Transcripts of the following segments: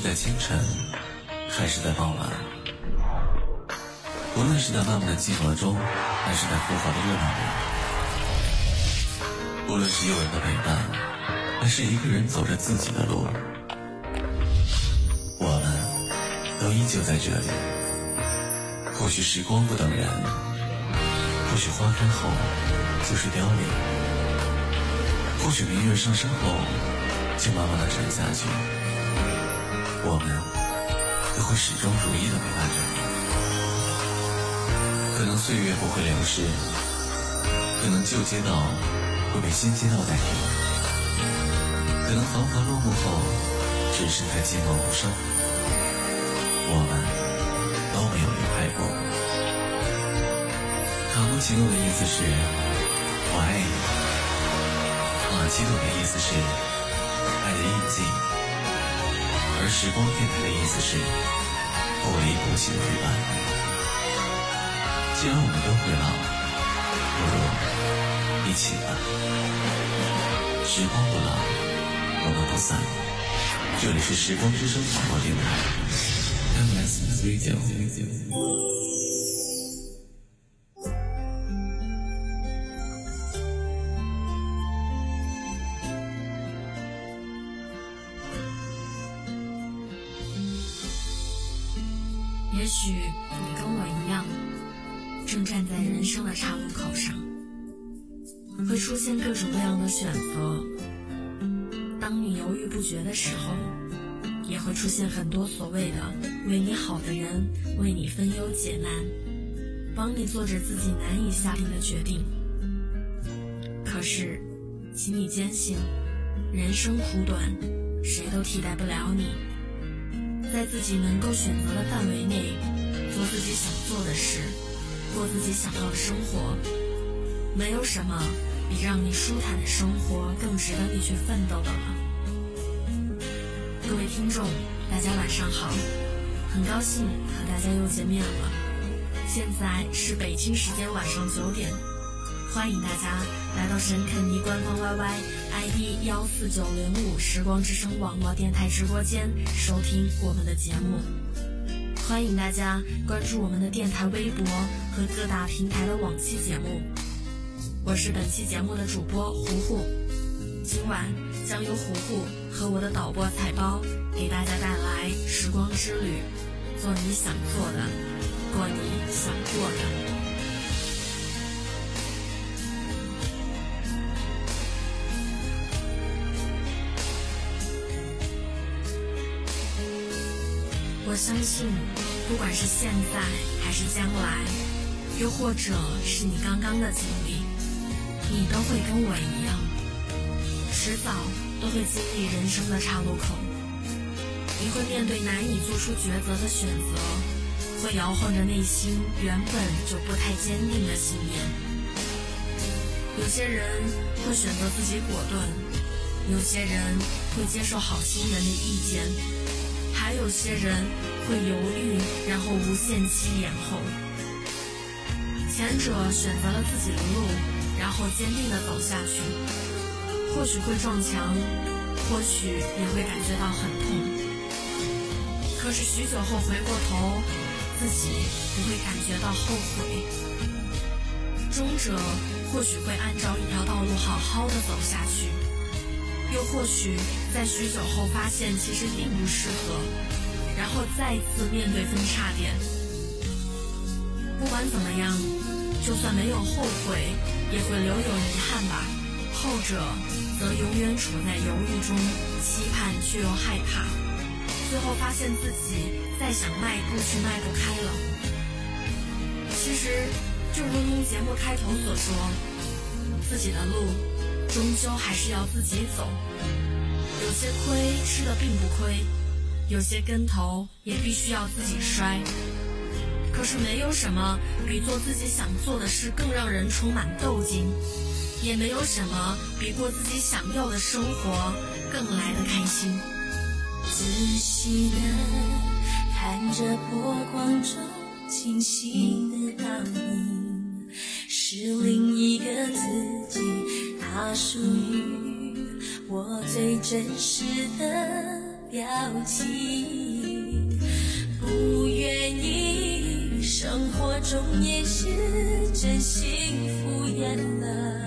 是在清晨，还是在傍晚；无论是在漫漫的寂寞中，还是在浮华的热闹里；无论是有人的陪伴，还是一个人走着自己的路，我们都依旧在这里。或许时光不等人，或许花开后就是凋零，或许明月上升后就慢慢的沉下去。我们都会始终如一的陪伴着你。可能岁月不会流逝，可能旧街道会被新街道代替，可能繁华落幕后只剩下寂寞无声。我们都没有离开过。卡布奇诺的意思是我爱你，马奇朵的意思是爱的印记。时光电台的意思是不离不弃的陪伴。既然我们都会老，不如一起吧。时光不老，我们不散。这里是时光之声广播电台的岔路口上，会出现各种各样的选择。当你犹豫不决的时候，也会出现很多所谓的为你好的人，为你分忧解难，帮你做着自己难以下定的决定。可是，请你坚信，人生苦短，谁都替代不了你。在自己能够选择的范围内，做自己想做的事，过自己想要的生活。没有什么比让你舒坦的生活更值得你去奋斗的了。各位听众，大家晚上好，很高兴和大家又见面了。现在是北京时间晚上九点。欢迎大家来到神肯尼官方 YY ID 幺四九零五时光之声网络电台直播间收听我们的节目。欢迎大家关注我们的电台微博和各大平台的往期节目。我是本期节目的主播糊糊，今晚将由糊糊和我的导播彩包给大家带来时光之旅，做你想做的，过你想过的。我相信，不管是现在还是将来，又或者是你刚刚的经历，你都会跟我一样，迟早都会经历人生的岔路口。你会面对难以做出抉择的选择，会摇晃着内心原本就不太坚定的信念。有些人会选择自己果断，有些人会接受好心人的意见。还有些人会犹豫，然后无限期延后。前者选择了自己的路，然后坚定的走下去，或许会撞墙，或许也会感觉到很痛。可是许久后回过头，自己不会感觉到后悔。终者或许会按照一条道路好好的走下去。又或许在许久后发现其实并不适合，然后再次面对分叉点。不管怎么样，就算没有后悔，也会留有遗憾吧。后者则永远处在犹豫中，期盼却又害怕，最后发现自己再想迈步却迈不开了。其实，就如同节目开头所说，自己的路。终究还是要自己走，有些亏吃的并不亏，有些跟头也必须要自己摔。可是没有什么比做自己想做的事更让人充满斗劲，也没有什么比过自己想要的生活更来得开心。仔细的看着波光中清晰的倒影，是另一个自己。它属于我最真实的表情，不愿意生活中也是真心敷衍了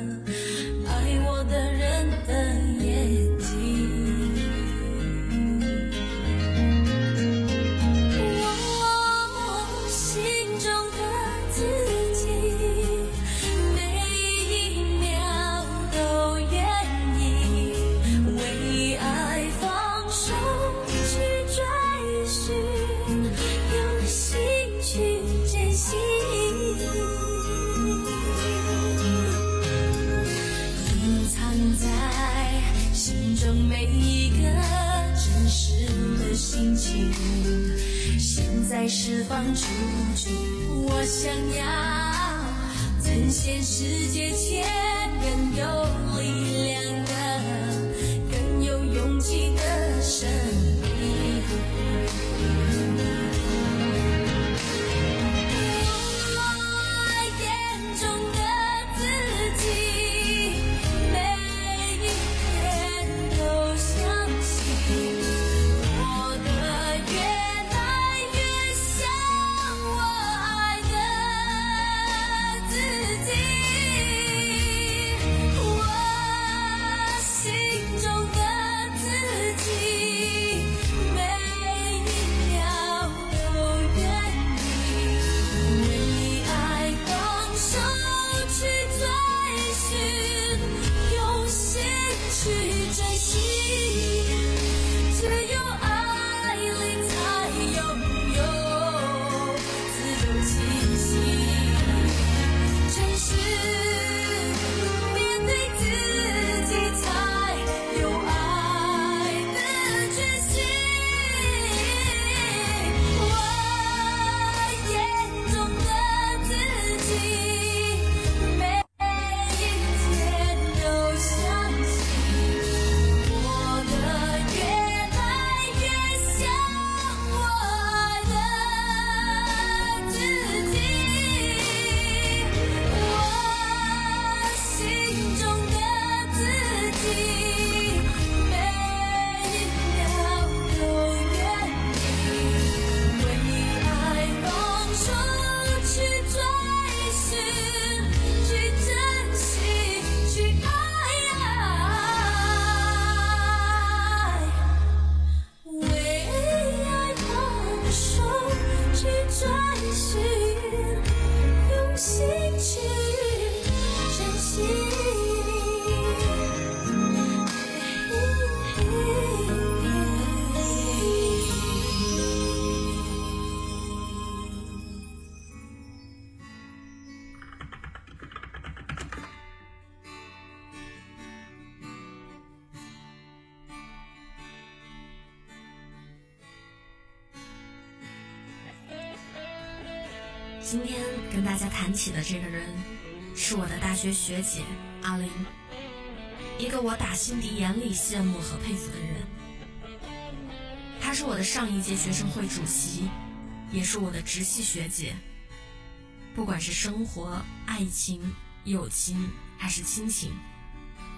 释放出去。我想要呈现世界前更有力量的、更有勇气的珍惜。起的这个人，是我的大学学姐阿玲，一个我打心底眼里羡慕和佩服的人。她是我的上一届学生会主席，也是我的直系学姐。不管是生活、爱情、友情还是亲情，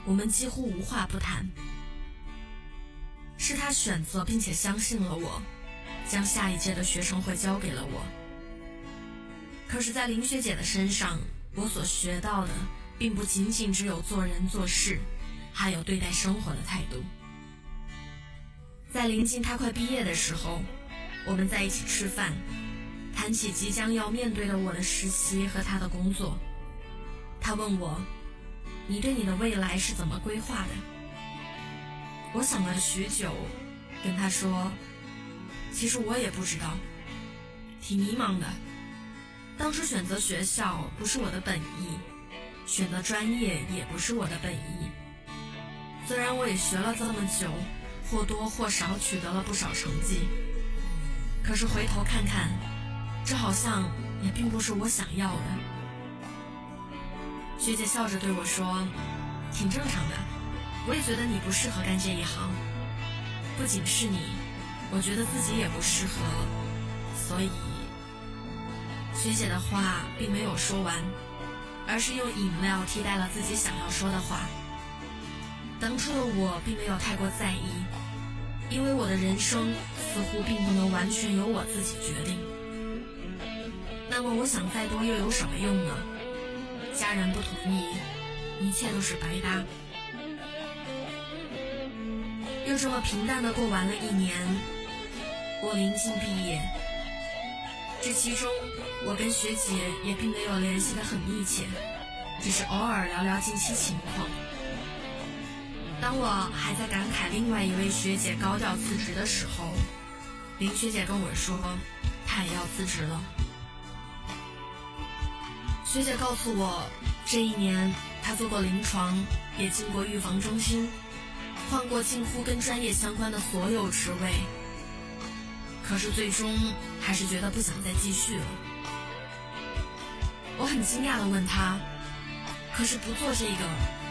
我们几乎无话不谈。是她选择并且相信了我，将下一届的学生会交给了我。可是，在林学姐的身上，我所学到的，并不仅仅只有做人做事，还有对待生活的态度。在临近她快毕业的时候，我们在一起吃饭，谈起即将要面对的我的实习和她的工作。她问我：“你对你的未来是怎么规划的？”我想了许久，跟她说：“其实我也不知道，挺迷茫的。”当初选择学校不是我的本意，选择专业也不是我的本意。虽然我也学了这么久，或多或少取得了不少成绩，可是回头看看，这好像也并不是我想要的。学姐笑着对我说：“挺正常的，我也觉得你不适合干这一行。不仅是你，我觉得自己也不适合，所以。”学姐的话并没有说完，而是用饮料替代了自己想要说的话。当初的我并没有太过在意，因为我的人生似乎并不能完全由我自己决定。那么我想再多又有什么用呢？家人不同意，一切都是白搭。又这么平淡的过完了一年，我临近毕业，这其中我跟学姐也并没有联系的很密切，只是偶尔聊聊近期情况。当我还在感慨另外一位学姐高调辞职的时候，林学姐跟我说，她也要辞职了。学姐告诉我，这一年她做过临床，也进过预防中心，换过近乎跟专业相关的所有职位，可是最终还是觉得不想再继续了。我很惊讶的问他，可是不做这个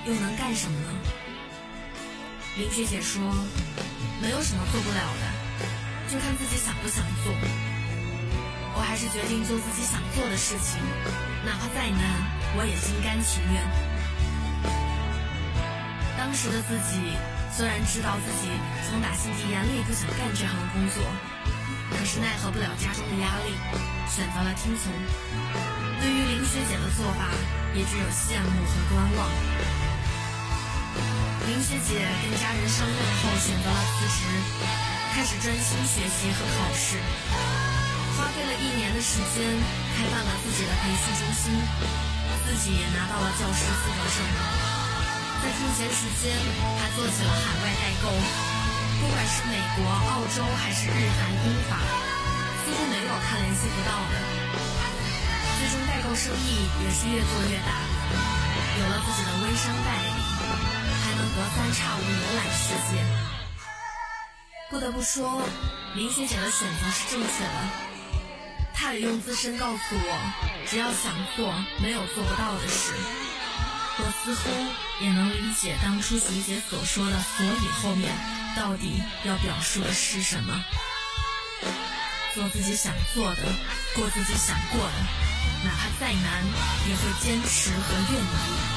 又能干什么呢？林学姐说，没有什么做不了的，就看自己想不想做。我还是决定做自己想做的事情。哪怕再难，我也心甘情愿。当时的自己虽然知道自己从打心底眼里不想干这行工作，可是奈何不了家中的压力，选择了听从。对于林学姐的做法，也只有羡慕和观望。林学姐跟家人商量后，选择了辞职，开始专心学习和考试。花费了一年的时间，开办了自己的培训中心，自己也拿到了教师资格证。在空闲时间，还做起了海外代购，不管是美国、澳洲还是日韩英法，似乎没有他联系不到的。最终代购生意也是越做越大，有了自己的微商代理，还能隔三差五游览世界。不得不说，林学姐的选择是正确的。他也用自身告诉我，只要想做，没有做不到的事。我似乎也能理解当初学姐所说的“所以”后面到底要表述的是什么。做自己想做的，过自己想过的，哪怕再难，也会坚持和愿意。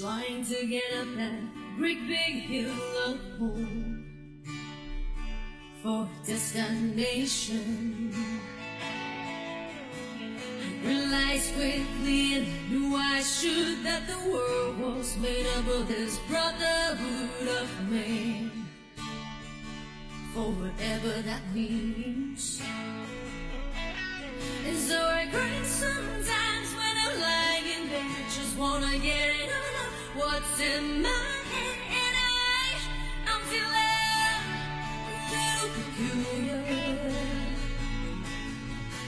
Trying to get up that great big hill of home for destination. I realized quickly and knew I should that the world was made up of this brotherhood of man. For whatever that means. And so I cry sometimes when I'm lying in bed, just wanna get it on what's in my head, and I, I'm feeling little peculiar.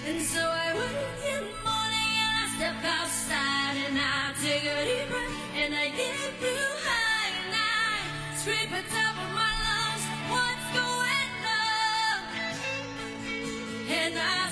And so I wake in the morning and I step outside and I take a deep breath and I get real high and I scream at top of my lungs, what's going on? And I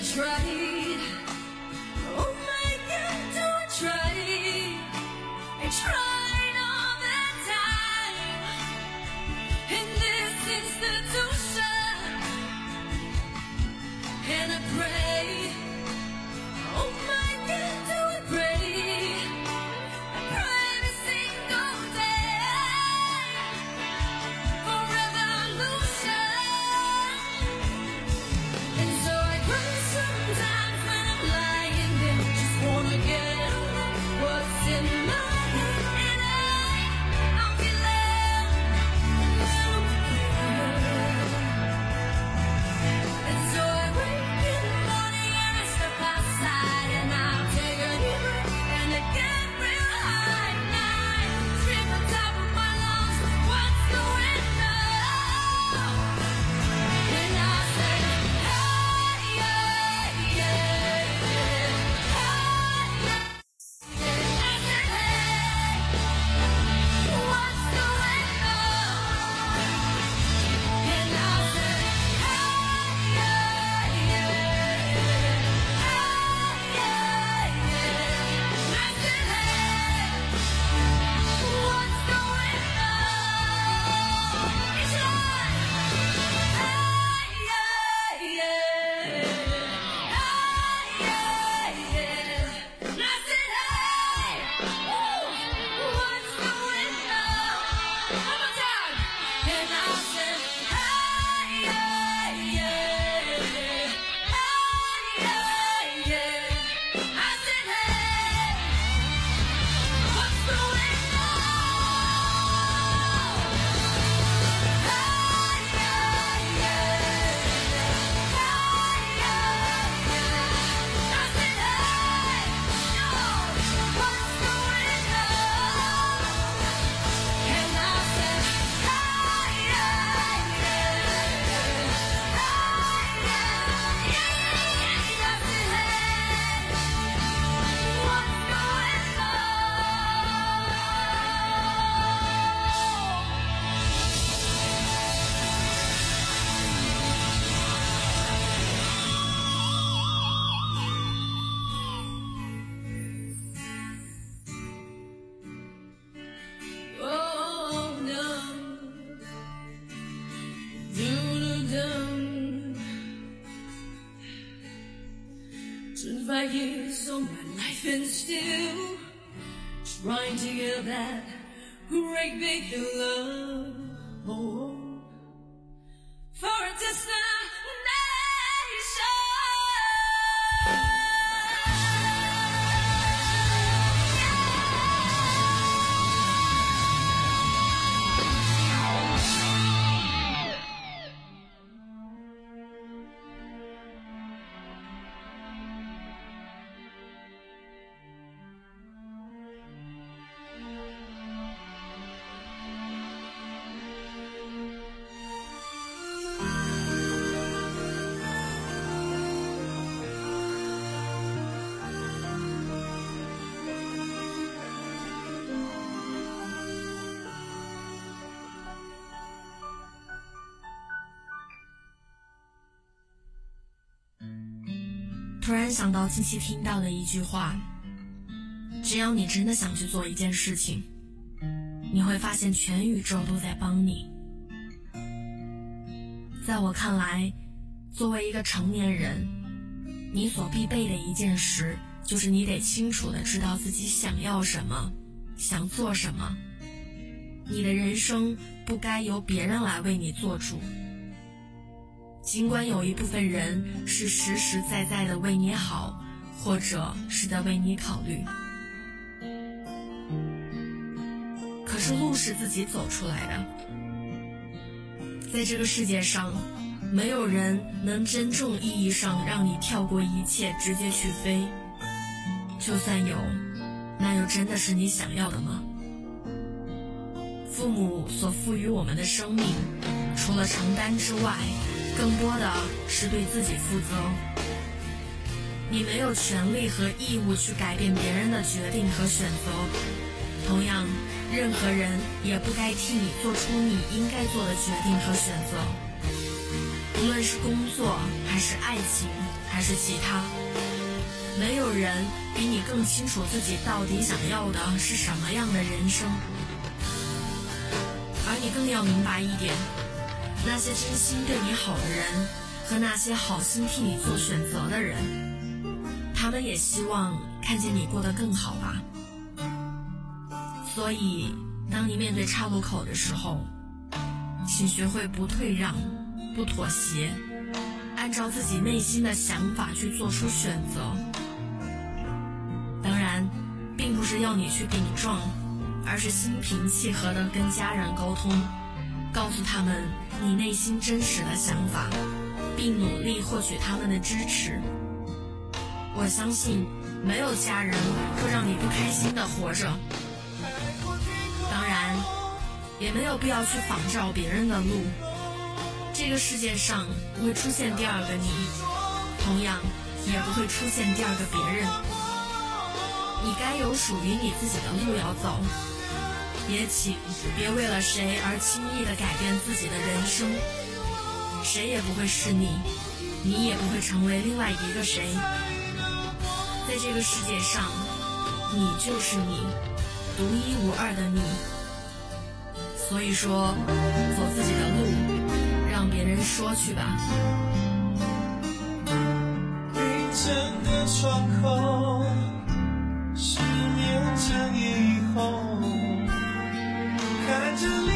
that's right. My years, all my life, and still trying to get that great big love 突然想到近期听到的一句话：只要你真的想去做一件事情，你会发现全宇宙都在帮你。在我看来，作为一个成年人，你所必备的一件事，就是你得清楚的知道自己想要什么，想做什么。你的人生不该由别人来为你做主。尽管有一部分人是实实在在的为你好，或者是在为你考虑，可是路是自己走出来的。在这个世界上，没有人能真正意义上让你跳过一切，直接去飞。就算有，那又真的是你想要的吗？父母所赋予我们的生命，除了承担之外，更多的是对自己负责。你没有权利和义务去改变别人的决定和选择，同样，任何人也不该替你做出你应该做的决定和选择。无论是工作，还是爱情，还是其他，没有人比你更清楚自己到底想要的是什么样的人生，而你更要明白一点。那些真心对你好的人，和那些好心替你做选择的人，他们也希望看见你过得更好吧。所以，当你面对岔路口的时候，请学会不退让、不妥协，按照自己内心的想法去做出选择。当然，并不是要你去顶撞，而是心平气和地跟家人沟通，告诉他们。你内心真实的想法，并努力获取他们的支持。我相信，没有家人会让你不开心的活着。当然，也没有必要去仿照别人的路。这个世界上不会出现第二个你，同样也不会出现第二个别人。你该有属于你自己的路要走。也请别为了谁而轻易的改变自己的人生，谁也不会是你，你也不会成为另外一个谁。在这个世界上，你就是你，独一无二的你。所以说，走自己的路，让别人说去吧。冰镇的窗口，失眠整夜以后。看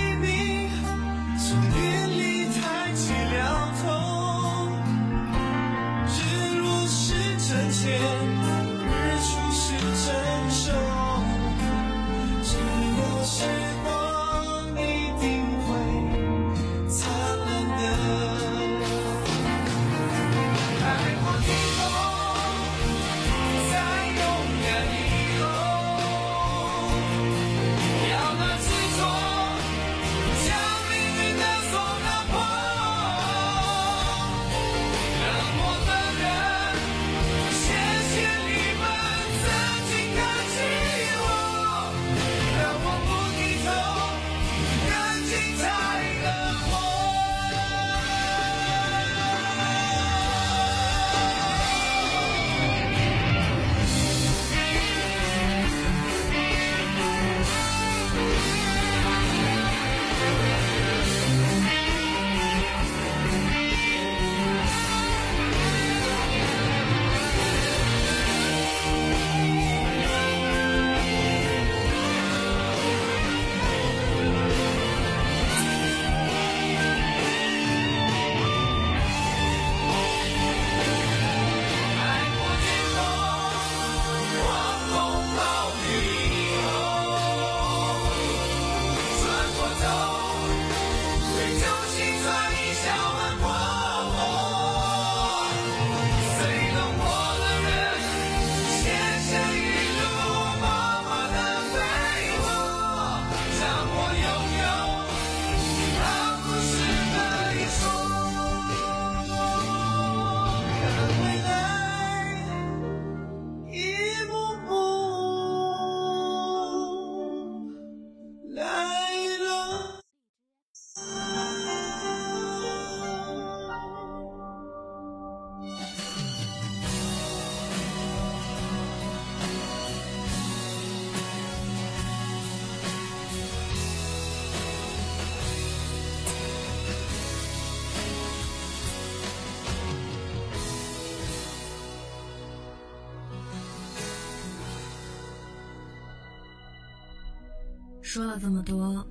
说了这么多，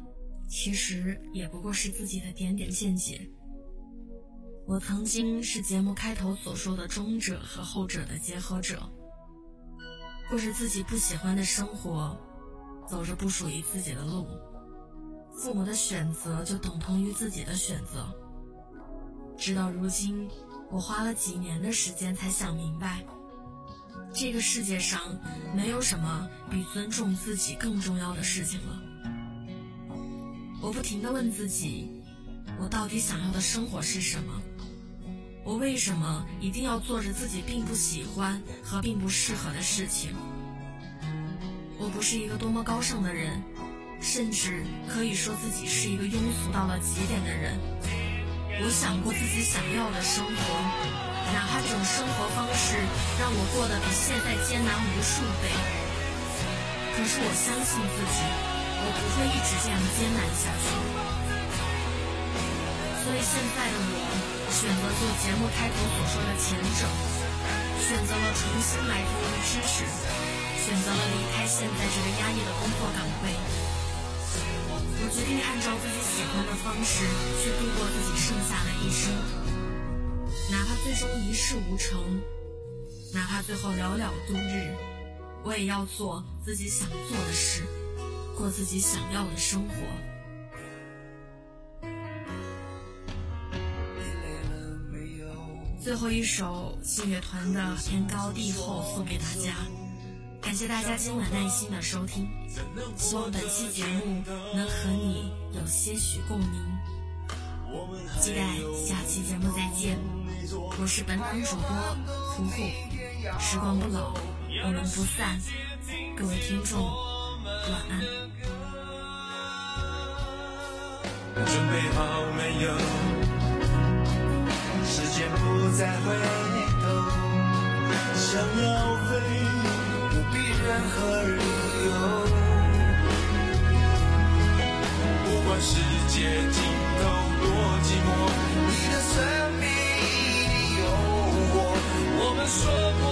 其实也不过是自己的点点见解。我曾经是节目开头所说的中者和后者的结合者，过着自己不喜欢的生活，走着不属于自己的路。父母的选择就等同于自己的选择。直到如今，我花了几年的时间才想明白，这个世界上没有什么比尊重自己更重要的事情了。我不停地问自己，我到底想要的生活是什么？我为什么一定要做着自己并不喜欢和并不适合的事情？我不是一个多么高尚的人。甚至可以说自己是一个庸俗到了极点的人。我想过自己想要的生活，哪怕这种生活方式让我过得比现在艰难无数倍。可是我相信自己，我不会一直这样艰难下去。所以现在的我选择做节目开头所说的前者，选择了重新来投入知识，选择了离开现在这个压抑的工作岗位。我决定按照自己喜欢的方式去度过自己剩下的一生，哪怕最终一事无成，哪怕最后寥寥度日，我也要做自己想做的事，过自己想要的生活。最后一首信乐团的《天高地厚》送给大家。感谢大家今晚耐心的收听，希望本期节目能和你有些许共鸣，期待下期节目再见。我是本档主播呼呼，时光不老，我们不散，各位听众晚安。准备好没有？时间不再回头，想要飞。不必任何理由，不管世界尽头多寂寞，你的生命一定有我。我们说过